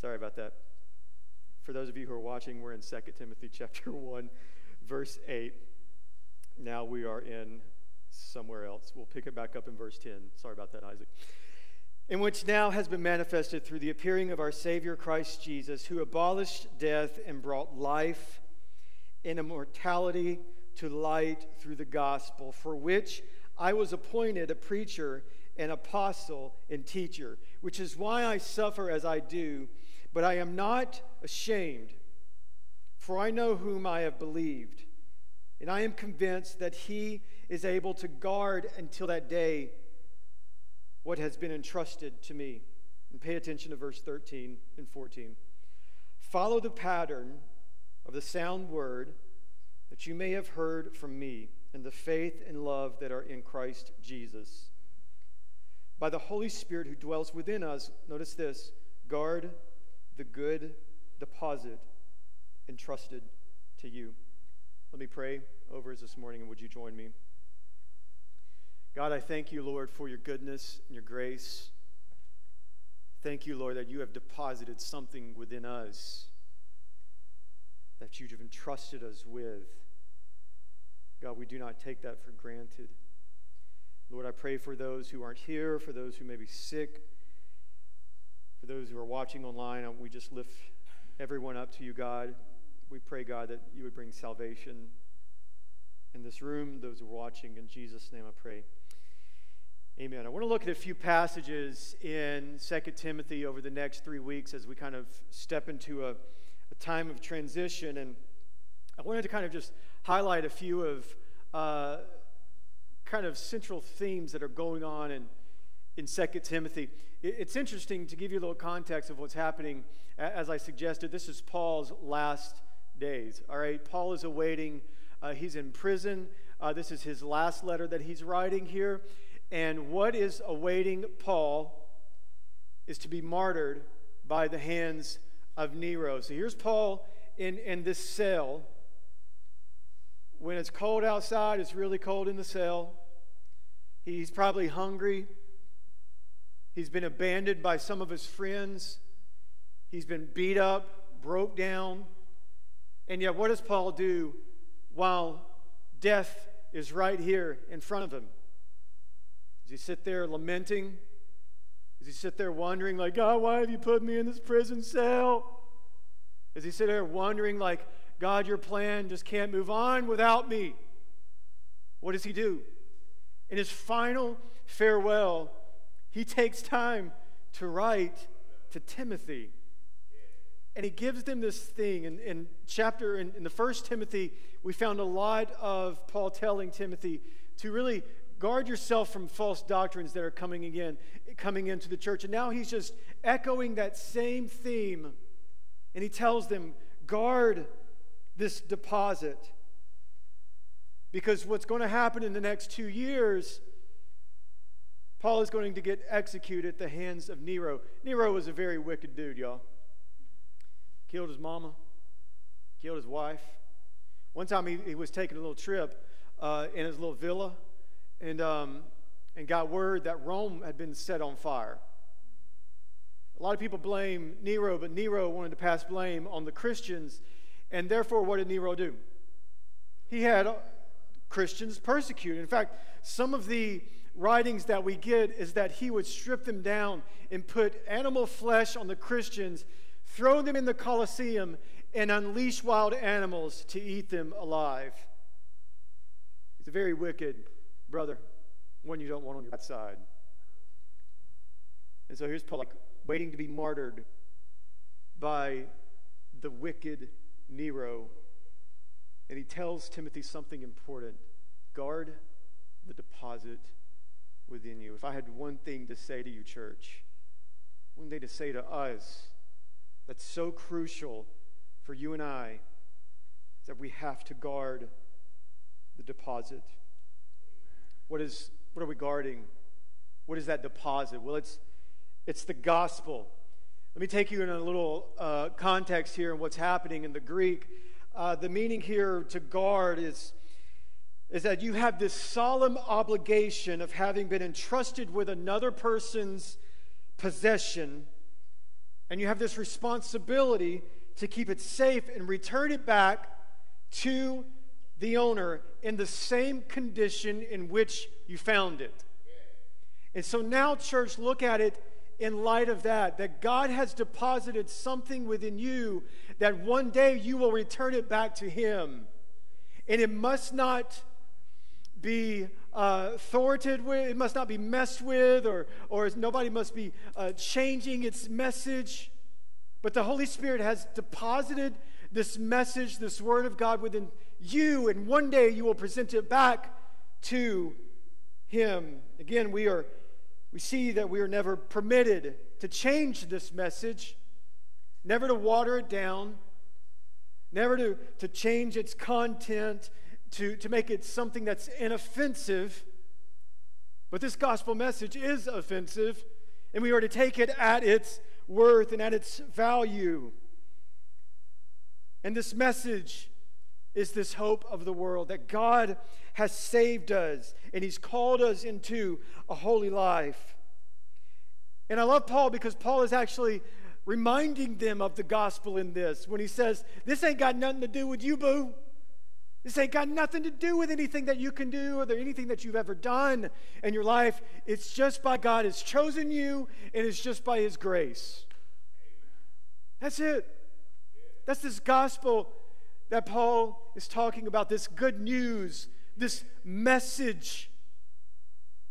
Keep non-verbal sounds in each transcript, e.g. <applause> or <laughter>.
Sorry about that. For those of you who are watching, we're in 2 Timothy <laughs> chapter 1, verse 8. Now we are in somewhere else. We'll pick it back up in verse 10. Sorry about that, Isaac. In which now has been manifested through the appearing of our Savior Christ Jesus, who abolished death and brought life and immortality to light through the gospel, for which I was appointed a preacher, an apostle, and teacher, which is why I suffer as I do, but I am not ashamed, for I know whom I have believed, and I am convinced that he is able to guard until that day what has been entrusted to me. And pay attention to verse 13 and 14. Follow the pattern of the sound word that you may have heard from me and the faith and love that are in Christ Jesus. By the Holy Spirit who dwells within us, notice this guard the good deposit entrusted to you. Let me pray over us this morning, and would you join me? God, I thank you, Lord, for your goodness and your grace. Thank you, Lord, that you have deposited something within us that you have entrusted us with. God, we do not take that for granted. Lord, I pray for those who aren't here, for those who may be sick, for those who are watching online. We just lift everyone up to you, God. We pray, God, that you would bring salvation in this room, those who are watching. In Jesus' name I pray. Amen. I want to look at a few passages in 2 Timothy over the next three weeks as we kind of step into a, a time of transition. And I wanted to kind of just highlight a few of uh, kind of central themes that are going on in, in 2 Timothy. It's interesting to give you a little context of what's happening. As I suggested, this is Paul's last days. All right, Paul is awaiting, uh, he's in prison. Uh, this is his last letter that he's writing here. And what is awaiting Paul is to be martyred by the hands of Nero. So here's Paul in, in this cell. When it's cold outside, it's really cold in the cell. He's probably hungry. He's been abandoned by some of his friends. He's been beat up, broke down. And yet, what does Paul do while death is right here in front of him? Does he sit there lamenting? Does he sit there wondering, like, God, why have you put me in this prison cell? Does he sit there wondering, like, God, your plan just can't move on without me? What does he do? In his final farewell, he takes time to write to Timothy. And he gives them this thing. In, in chapter, in, in the first Timothy, we found a lot of Paul telling Timothy to really guard yourself from false doctrines that are coming again, coming into the church. And now he's just echoing that same theme. And he tells them, guard this deposit. Because what's going to happen in the next two years, Paul is going to get executed at the hands of Nero. Nero was a very wicked dude, y'all. Killed his mama, killed his wife. One time he, he was taking a little trip uh, in his little villa and, um, and got word that Rome had been set on fire. A lot of people blame Nero, but Nero wanted to pass blame on the Christians. And therefore, what did Nero do? He had Christians persecuted. In fact, some of the writings that we get is that he would strip them down and put animal flesh on the Christians, throw them in the Colosseum, and unleash wild animals to eat them alive. He's a very wicked brother, one you don't want on your side. And so here's Paul, like, waiting to be martyred by the wicked Nero. And he tells Timothy something important guard the deposit within you. If I had one thing to say to you, church, one thing to say to us that's so crucial for you and I is that we have to guard the deposit. What is what are we guarding? What is that deposit? Well, it's it's the gospel. Let me take you in a little uh, context here and what's happening in the Greek. Uh, the meaning here to guard is is that you have this solemn obligation of having been entrusted with another person's possession And you have this responsibility to keep it safe and return it back to the owner in the same condition in which you found it. And so now, church, look at it in light of that, that God has deposited something within you that one day you will return it back to Him. And it must not be uh, thwarted with, it must not be messed with, or, or nobody must be uh, changing its message. But the Holy Spirit has deposited this message, this Word of God within you, and one day you will present it back to Him. Again, we are we see that we are never permitted to change this message, never to water it down, never to, to change its content, to, to make it something that's inoffensive. But this gospel message is offensive, and we are to take it at its worth and at its value. And this message is this hope of the world that God has saved us and He's called us into a holy life. And I love Paul because Paul is actually reminding them of the gospel in this when he says, This ain't got nothing to do with you, boo. This ain't got nothing to do with anything that you can do or anything that you've ever done in your life. It's just by God has chosen you, and it's just by His grace. That's it. That's this gospel that Paul is talking about, this good news, this message,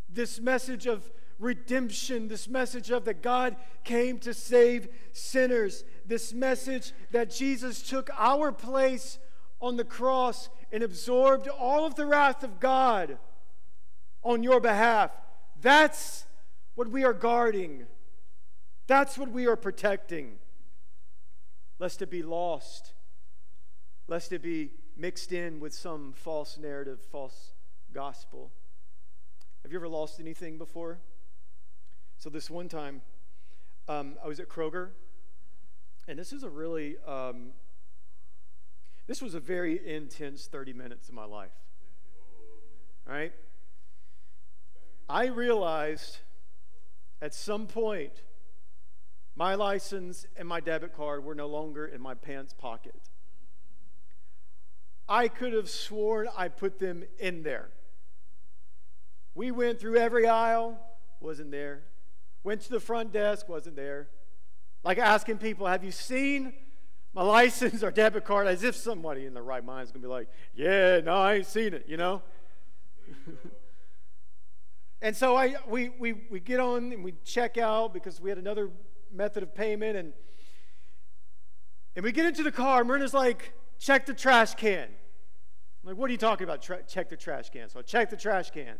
this message of redemption, this message of that God came to save sinners, this message that Jesus took our place on the cross and absorbed all of the wrath of God on your behalf. That's what we are guarding. That's what we are protecting. Lest it be lost, lest it be mixed in with some false narrative, false gospel. Have you ever lost anything before? So, this one time, um, I was at Kroger, and this is a really um, this was a very intense 30 minutes of my life. All right? I realized at some point my license and my debit card were no longer in my pants pocket. I could have sworn I put them in there. We went through every aisle, wasn't there. Went to the front desk, wasn't there. Like asking people, have you seen my license or debit card as if somebody in their right mind is going to be like, yeah, no, I ain't seen it, you know? <laughs> and so I, we, we, we get on and we check out because we had another method of payment. And, and we get into the car. and Myrna's like, check the trash can. I'm like, what are you talking about? Tra- check the trash can. So I check the trash can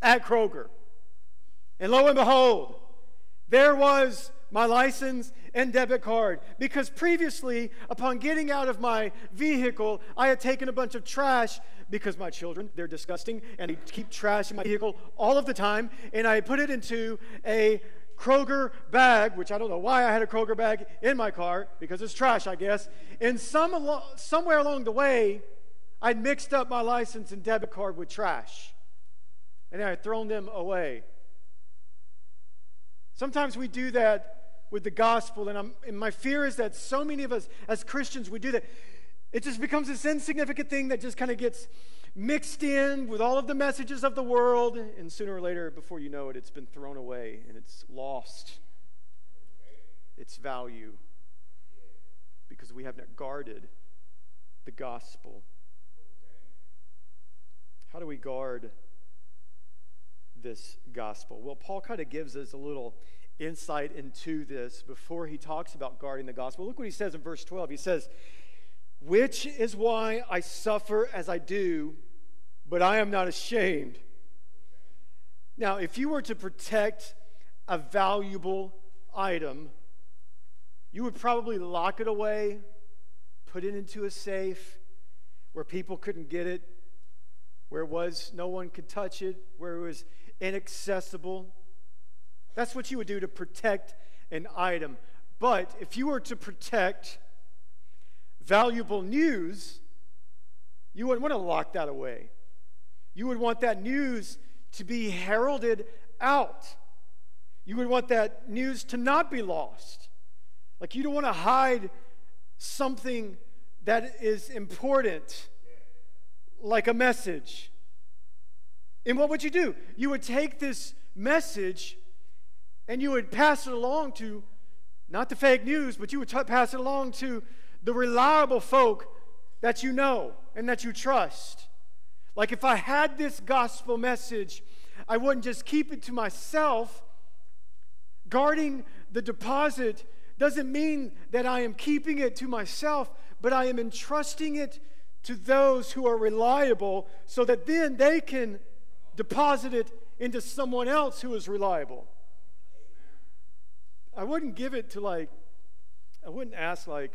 at Kroger. And lo and behold, there was my license and debit card because previously, upon getting out of my vehicle, I had taken a bunch of trash because my children, they're disgusting, and they keep trash in my vehicle all of the time, and I put it into a Kroger bag, which I don't know why I had a Kroger bag in my car because it's trash, I guess. And some somewhere along the way, I'd mixed up my license and debit card with trash, and I had thrown them away. Sometimes we do that with the gospel, and, and, my fear is that so many of us as Christians, we do that. It just becomes this insignificant thing that just kind of gets mixed in with all of the messages of the world, and sooner or later, before you know it, it's been thrown away and it's lost its value because we have not guarded the gospel. How do we guard this gospel? Well, Paul kind of gives us a little insight into this before he talks about guarding the gospel. Look what he says in verse 12. He says, Which is why I suffer as I do, but I am not ashamed. Now, if you were to protect a valuable item, you would probably lock it away, put it into a safe where people couldn't get it, where it was no one could touch it, where it was inaccessible. That's what you would do to protect an item. But if you were to protect valuable news, you wouldn't want to lock that away. You would want that news to be heralded out. You would want that news to not be lost. Like you don't want to hide something that is important, like a message. And what would you do? You would take this message and you would pass it along to, not the fake news, but you would t- pass it along to the reliable folk that you know and that you trust. Like if I had this gospel message, I wouldn't just keep it to myself. Guarding the deposit doesn't mean that I am keeping it to myself, but I am entrusting it to those who are reliable so that then they can deposit it into someone else who is reliable. I wouldn't give it to like, I wouldn't ask like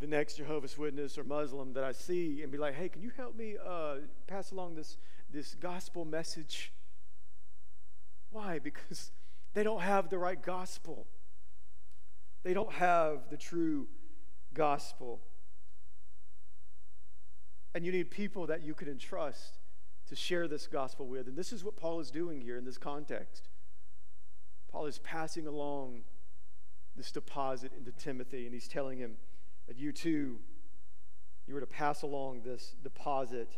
the next Jehovah's Witness or Muslim that I see and be like, hey, can you help me uh, pass along this, this gospel message? Why? <laughs> Because they don't have the right gospel. They don't have the true gospel. And you need people that you can entrust to share this gospel with. And this is what Paul is doing here in this context. Paul is passing along this deposit into Timothy, and he's telling him that you too, you were to pass along this deposit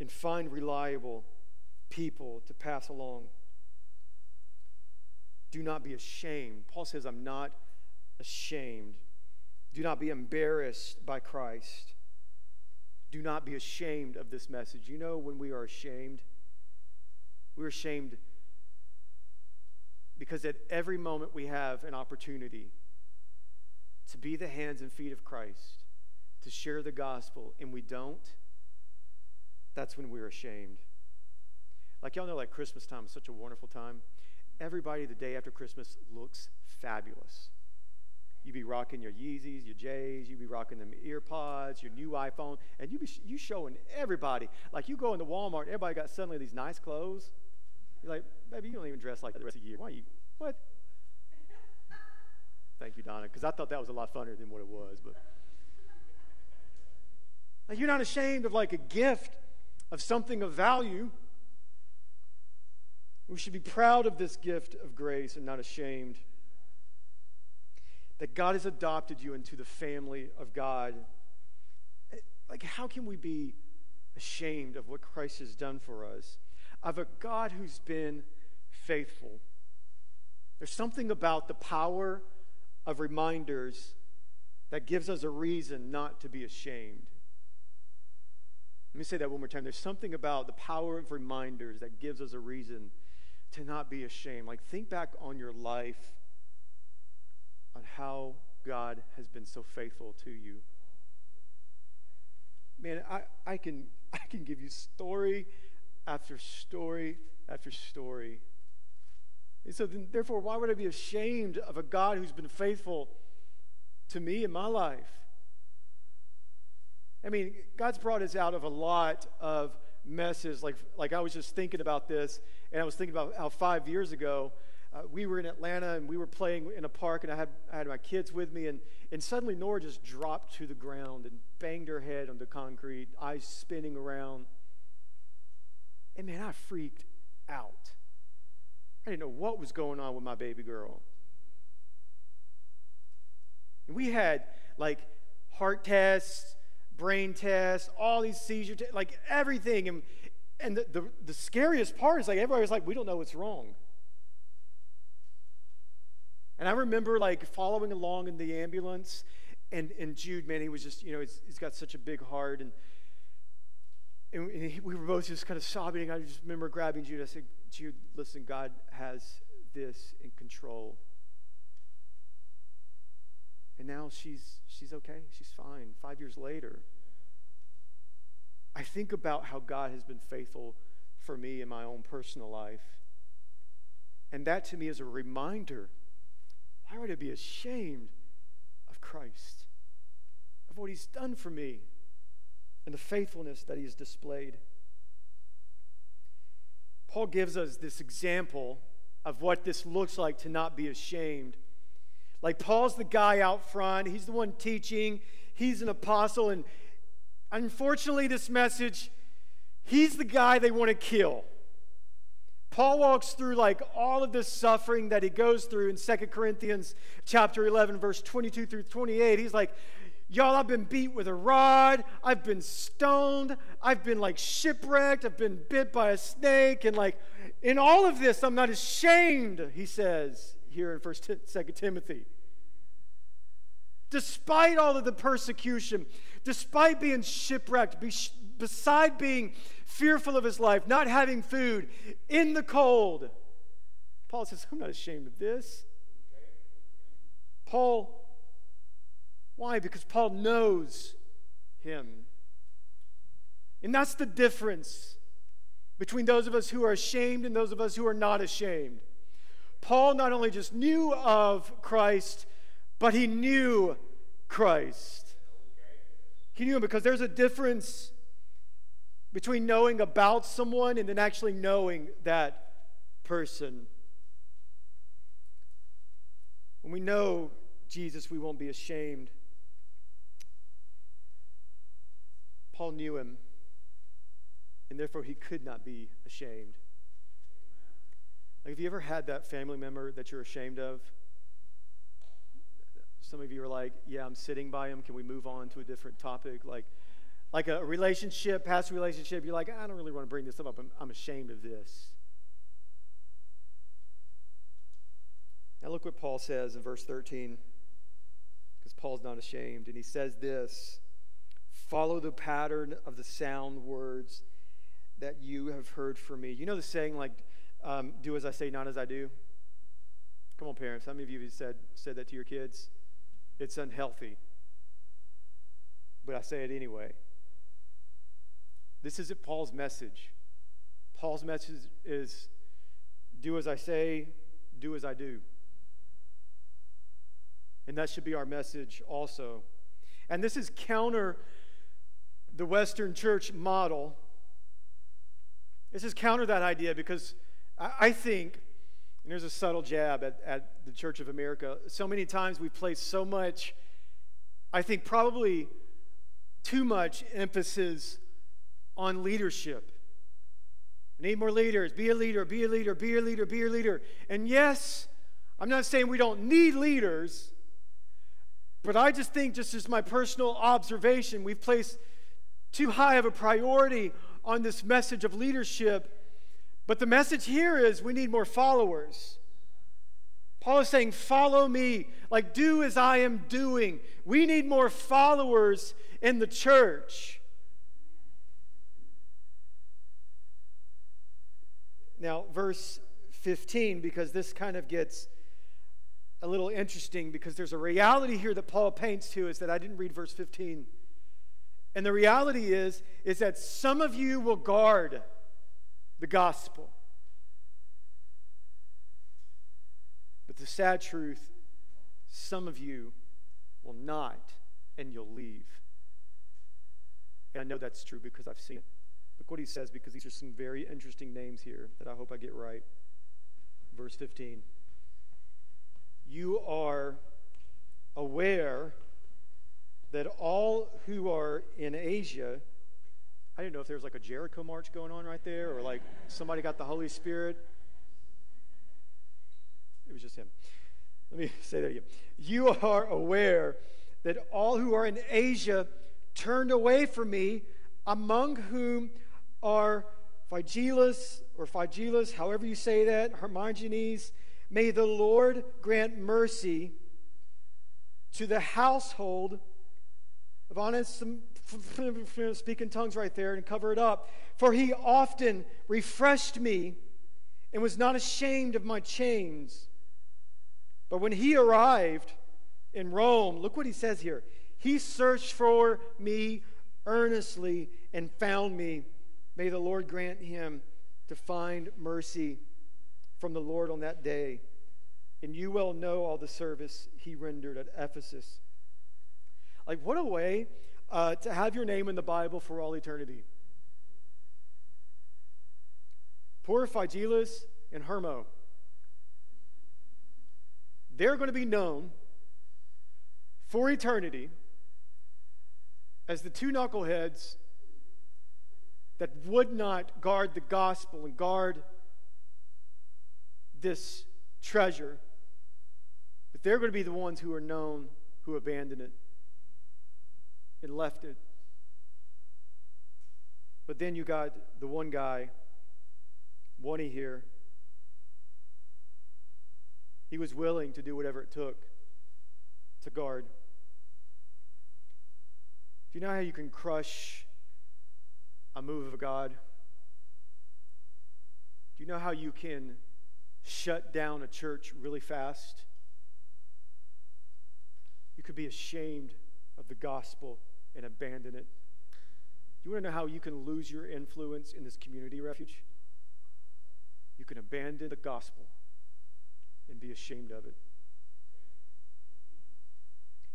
and find reliable people to pass along. Do not be ashamed. Paul says, I'm not ashamed. Do not be embarrassed by Christ. Do not be ashamed of this message. You know, when we are ashamed, we're ashamed because at every moment we have an opportunity to be the hands and feet of Christ, to share the gospel, and we don't, that's when we're ashamed. Like y'all know, like Christmas time is such a wonderful time. Everybody the day after Christmas looks fabulous. You be rocking your Yeezys, your J's, you be rocking them ear pods, your new iPhone, and you be you showing everybody. Like you go into Walmart, everybody got suddenly these nice clothes. You're like, baby, you don't even dress like that the rest of the year. Why you what? <laughs> Thank you, Donna, because I thought that was a lot funnier than what it was. But like, you're not ashamed of like a gift of something of value. We should be proud of this gift of grace and not ashamed. That God has adopted you into the family of God. Eh, like, how can we be ashamed of what Christ has done for us? Of a God who's been faithful. There's something about the power of reminders that gives us a reason not to be ashamed. Let me say that one more time. There's something about the power of reminders that gives us a reason to not be ashamed. Like, think back on your life, on how God has been so faithful to you. Man, I, I, can, <laughs> I can give you story after story after story. And so, then, therefore, why would I be ashamed of a God who's been faithful to me in my life? I mean, God's brought us out of a lot of messes. Like, like I was just thinking about this, and I was thinking about how five years ago uh, we were in Atlanta and we were playing in a park, and I had, I had my kids with me, and, and suddenly Nora just dropped to the ground and banged her head on the concrete, eyes spinning around. And man, I freaked out. I didn't know what was going on with my baby girl. And we had like heart tests, brain tests, all these seizure tests, like everything. And, and the, the, the scariest part is like everybody was like, we don't know what's wrong. And I remember like following along in the ambulance, and, and Jude, man, he was just, you know, he's, he's got such a big heart. And, and we were both just kind of sobbing. I just remember grabbing Jude. I said, Jude, listen, God has this in control. And now she's, she's okay. She's fine. Five years later, I think about how God has been faithful for me in my own personal life. And that to me is a reminder why would I be ashamed of Christ, of what he's done for me, and the faithfulness that he has displayed? Paul gives us this example of what this looks like to not be ashamed. Like Paul's the guy out front, he's the one teaching, he's an apostle, and unfortunately, this message, he's the guy they want to kill. Paul walks through like all of this suffering that he goes through in 2 Corinthians chapter 11 verse 22 through 28. He's like, Y'all, I've been beat with a rod. I've been stoned. I've been like shipwrecked. I've been bit by a snake. And like, in all of this, I'm not ashamed, he says here in 1st, Second Timothy. Despite all of the persecution, despite being shipwrecked, be, beside being fearful of his life, not having food, in the cold, Paul says, I'm not ashamed of this. Paul why? Because Paul knows him. And that's the difference between those of us who are ashamed and those of us who are not ashamed. Paul not only just knew of Christ, but he knew Christ. He knew him because there's a difference between knowing about someone and then actually knowing that person. When we know Jesus, we won't be ashamed. Paul knew him, and therefore he could not be ashamed. Like, have you ever had that family member that you're ashamed of? Some of you are like, yeah, I'm sitting by him. Can we move on to a different topic? Like, like a relationship, past relationship, you're like, I don't really want to bring this up. I'm, I'm ashamed of this. Now, look what Paul says in verse 13, because Paul's not ashamed. And he says this Follow the pattern of the sound words that you have heard from me. You know the saying, like, um, do as I say, not as I do? Come on, parents. How many of you have said, said that to your kids? It's unhealthy. But I say it anyway. This isn't Paul's message. Paul's message is do as I say, do as I do. And that should be our message also. And this is counter the Western church model. This is counter that idea because I think, and there's a subtle jab at, at the Church of America, so many times we've placed so much, I think probably too much emphasis on leadership. We need more leaders. Be a leader, be a leader, be a leader, be a leader. And yes, I'm not saying we don't need leaders, but I just think, just as my personal observation, we've placed too high of a priority on this message of leadership. But the message here is we need more followers. Paul is saying, Follow me, like do as I am doing. We need more followers in the church. Now, verse 15, because this kind of gets a little interesting, because there's a reality here that Paul paints to us that I didn't read verse 15 and the reality is is that some of you will guard the gospel. But the sad truth, some of you will not and you'll leave. And I know that's true because I've seen it. Look what he says because these are some very interesting names here that I hope I get right. Verse 15. You are aware that all who are in Asia, I didn't know if there was like a Jericho march going on right there or like somebody got the Holy Spirit. It was just him. Let me <laughs> say that again. You are aware that all who are in Asia turned away from me, among whom are Phygellus or Phygellus, however you say that, Hermogenes. May the Lord grant mercy to the household honest, speak in tongues right there and cover it up. For he often refreshed me and was not ashamed of my chains. But when he arrived in Rome, look what he says here. He searched for me earnestly and found me. May the Lord grant him to find mercy from the Lord on that day. And you well know all the service he rendered at Ephesus like, what a way uh, to have your name in the Bible for all eternity. Poor Phygellus and Hermo. They're going to be known for eternity as the two knuckleheads that would not guard the gospel and guard this treasure, but they're going to be the ones who are known who abandoned it and left it. But then you got the one guy, one here. He was willing to do whatever it took to guard. Do you know how you can crush a move of God? Do you know how you can shut down a church really fast? You could be ashamed of the gospel and abandon it. You want to know how you can lose your influence in this community refuge? You can abandon the gospel and be ashamed of it.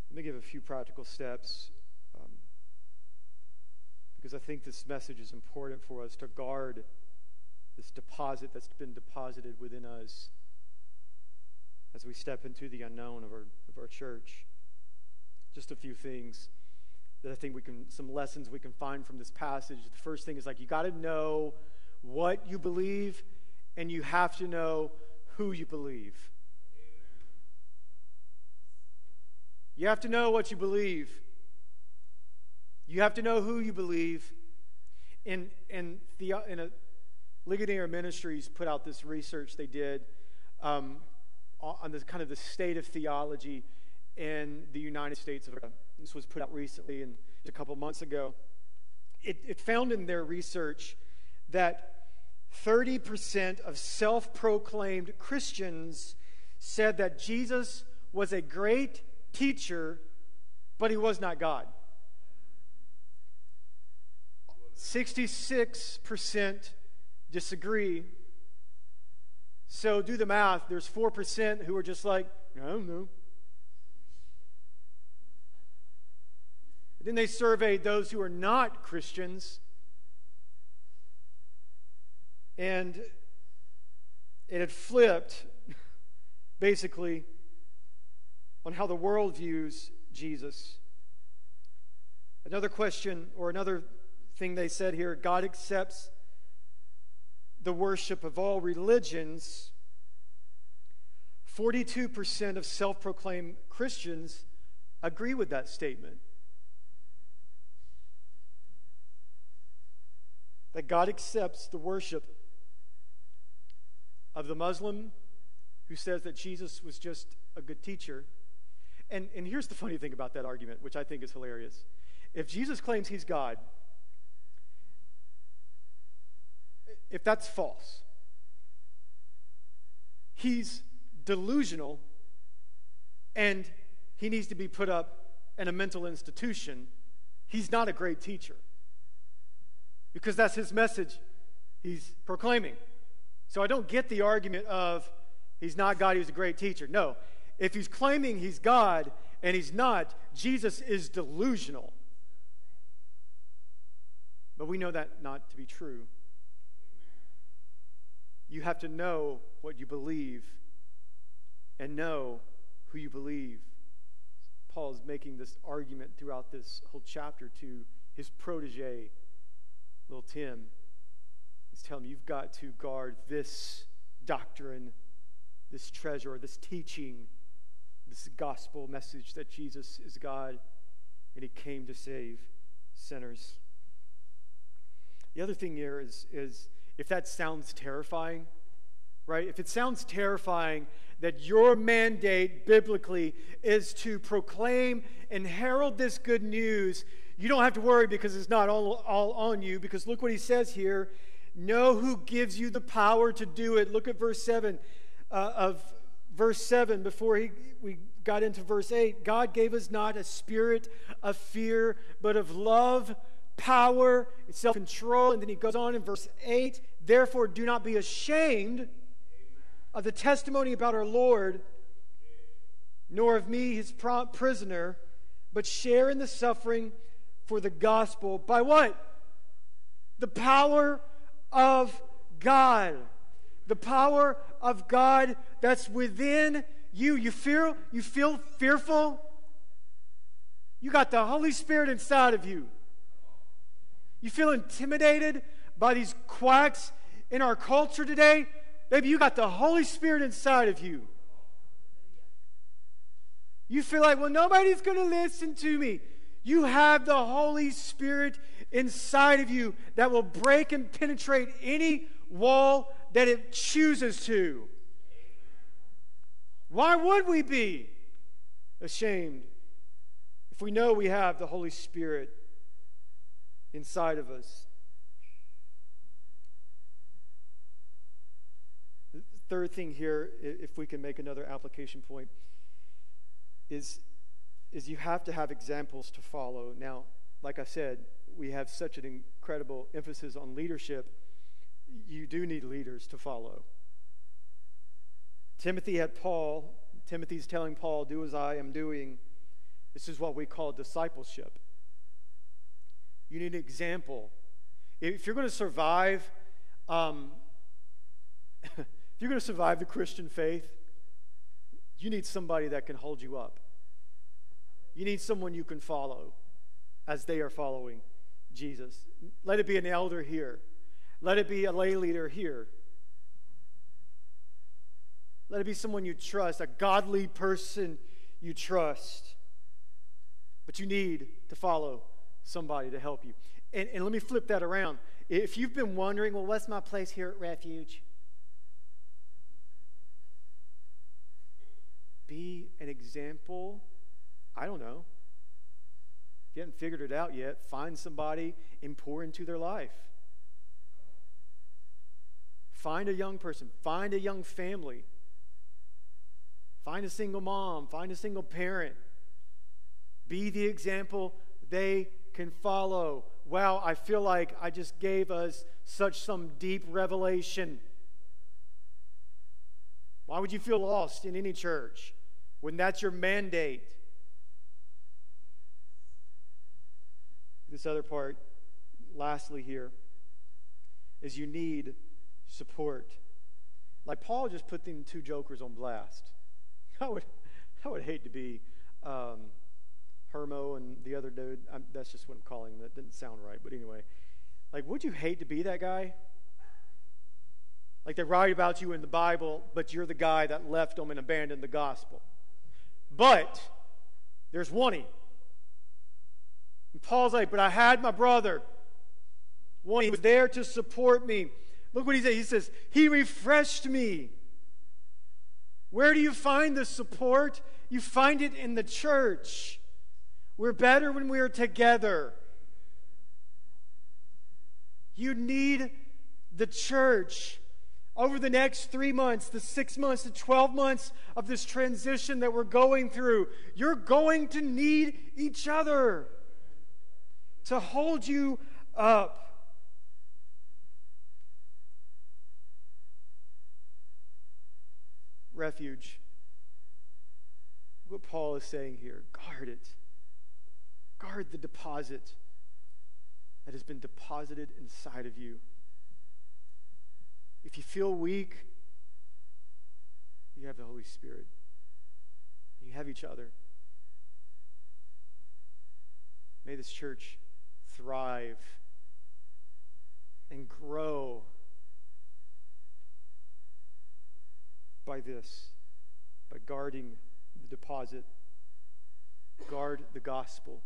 Let me give a few practical steps um, because I think this message is important for us to guard this deposit that's been deposited within us as we step into the unknown of our, of our church. Just a few things that I think we can, some lessons we can find from this passage. The first thing is like, you got to know what you believe, and you have to know who you believe. You have to know what you believe. You have to know who you believe. In, in, the, in a, Ligonier Ministries put out this research they did um, on the kind of the state of theology in the United States of America. This was put out recently and a couple months ago. It, it found in their research that 30% of self proclaimed Christians said that Jesus was a great teacher, but he was not God. 66% disagree. So do the math. There's 4% who are just like, I don't know. Then they surveyed those who are not Christians. And it had flipped, basically, on how the world views Jesus. Another question, or another thing they said here God accepts the worship of all religions. 42% of self proclaimed Christians agree with that statement. That God accepts the worship of the Muslim who says that Jesus was just a good teacher. And, and here's the funny thing about that argument, which I think is hilarious. If Jesus claims he's God, if that's false, he's delusional and he needs to be put up in a mental institution. He's not a great teacher because that's his message he's proclaiming. So I don't get the argument of he's not God, he's a great teacher. No. If he's claiming he's God and he's not, Jesus is delusional. But we know that not to be true. You have to know what you believe and know who you believe. Paul is making this argument throughout this whole chapter to his protege, little Tim. He's telling him, You've got to guard this doctrine, this treasure, this teaching, this gospel message that Jesus is God and he came to save sinners. The other thing here is, is if that sounds terrifying, right? If it sounds terrifying that your mandate biblically is to proclaim and herald this good news you don't have to worry because it's not all, all on you, because look what he says here. Know who gives you the power to do it. Look at verse 7 uh, of verse 7 before he, we got into verse 8. God gave us not a spirit of fear, but of love, power, self control. And then he goes on in verse 8 Therefore, do not be ashamed of the testimony about our Lord, nor of me, his prisoner, but share in the suffering for the gospel by what? The power of God. The power of God that's within you. You feel you feel fearful? You got the Holy Spirit inside of you. You feel intimidated by these quacks in our culture today? Baby, you got the Holy Spirit inside of you. You feel like, well, nobody's going to listen to me. You have the Holy Spirit inside of you that will break and penetrate any wall that it chooses to. Why would we be ashamed if we know we have the Holy Spirit inside of us? The third thing here, if we can make another application point, is, is you have to have examples to follow. Now, like I said, we have such an incredible emphasis on leadership. You do need leaders to follow. Timothy had Paul. Timothy's telling Paul, Do as I am doing. This is what we call discipleship. You need an example. If you're going to survive, um, <laughs> if you're going to survive the Christian faith, you need somebody that can hold you up. You need someone you can follow as they are following Jesus. Let it be an elder here. Let it be a lay leader here. Let it be someone you trust, a godly person you trust. But you need to follow somebody to help you. And, and let me flip that around. If you've been wondering, well, what's my place here at Refuge? Be an example. I don't know. If you haven't figured it out yet, find somebody and pour into their life. Find a young person, find a young family Find a single mom, find a single parent. Be the example they can follow. Wow, I feel like I just gave us such some deep revelation. Why would you feel lost in any church when that's your mandate? This other part, lastly, here, is you need support. Like Paul just put them two jokers on blast. I would, I would hate to be um, Hermo and the other dude. I'm, that's just what I'm calling him. That didn't sound right, but anyway, like, would you hate to be that guy? Like they write about you in the Bible, but you're the guy that left them and abandoned the gospel. But there's one. And Paul's like, but I had my brother. One, he was there to support me. Look what he says. He says, He refreshed me. Where do you find the support? You find it in the church. We're better when we are together. You need the church. Over the next three months, the six months, the 12 months of this transition that we're going through, you're going to need each other to hold you up. refuge. What Paul is saying here guard it. Guard the deposit that has been deposited inside of you. If you feel weak, you have the Holy Spirit. You have each other. May this church thrive and grow by this, by guarding the deposit, guard the gospel,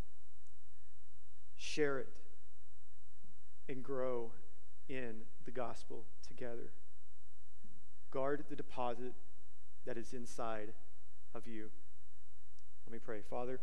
share it, and grow in the gospel together. Guard the deposit that is inside of you. Let me pray. Father,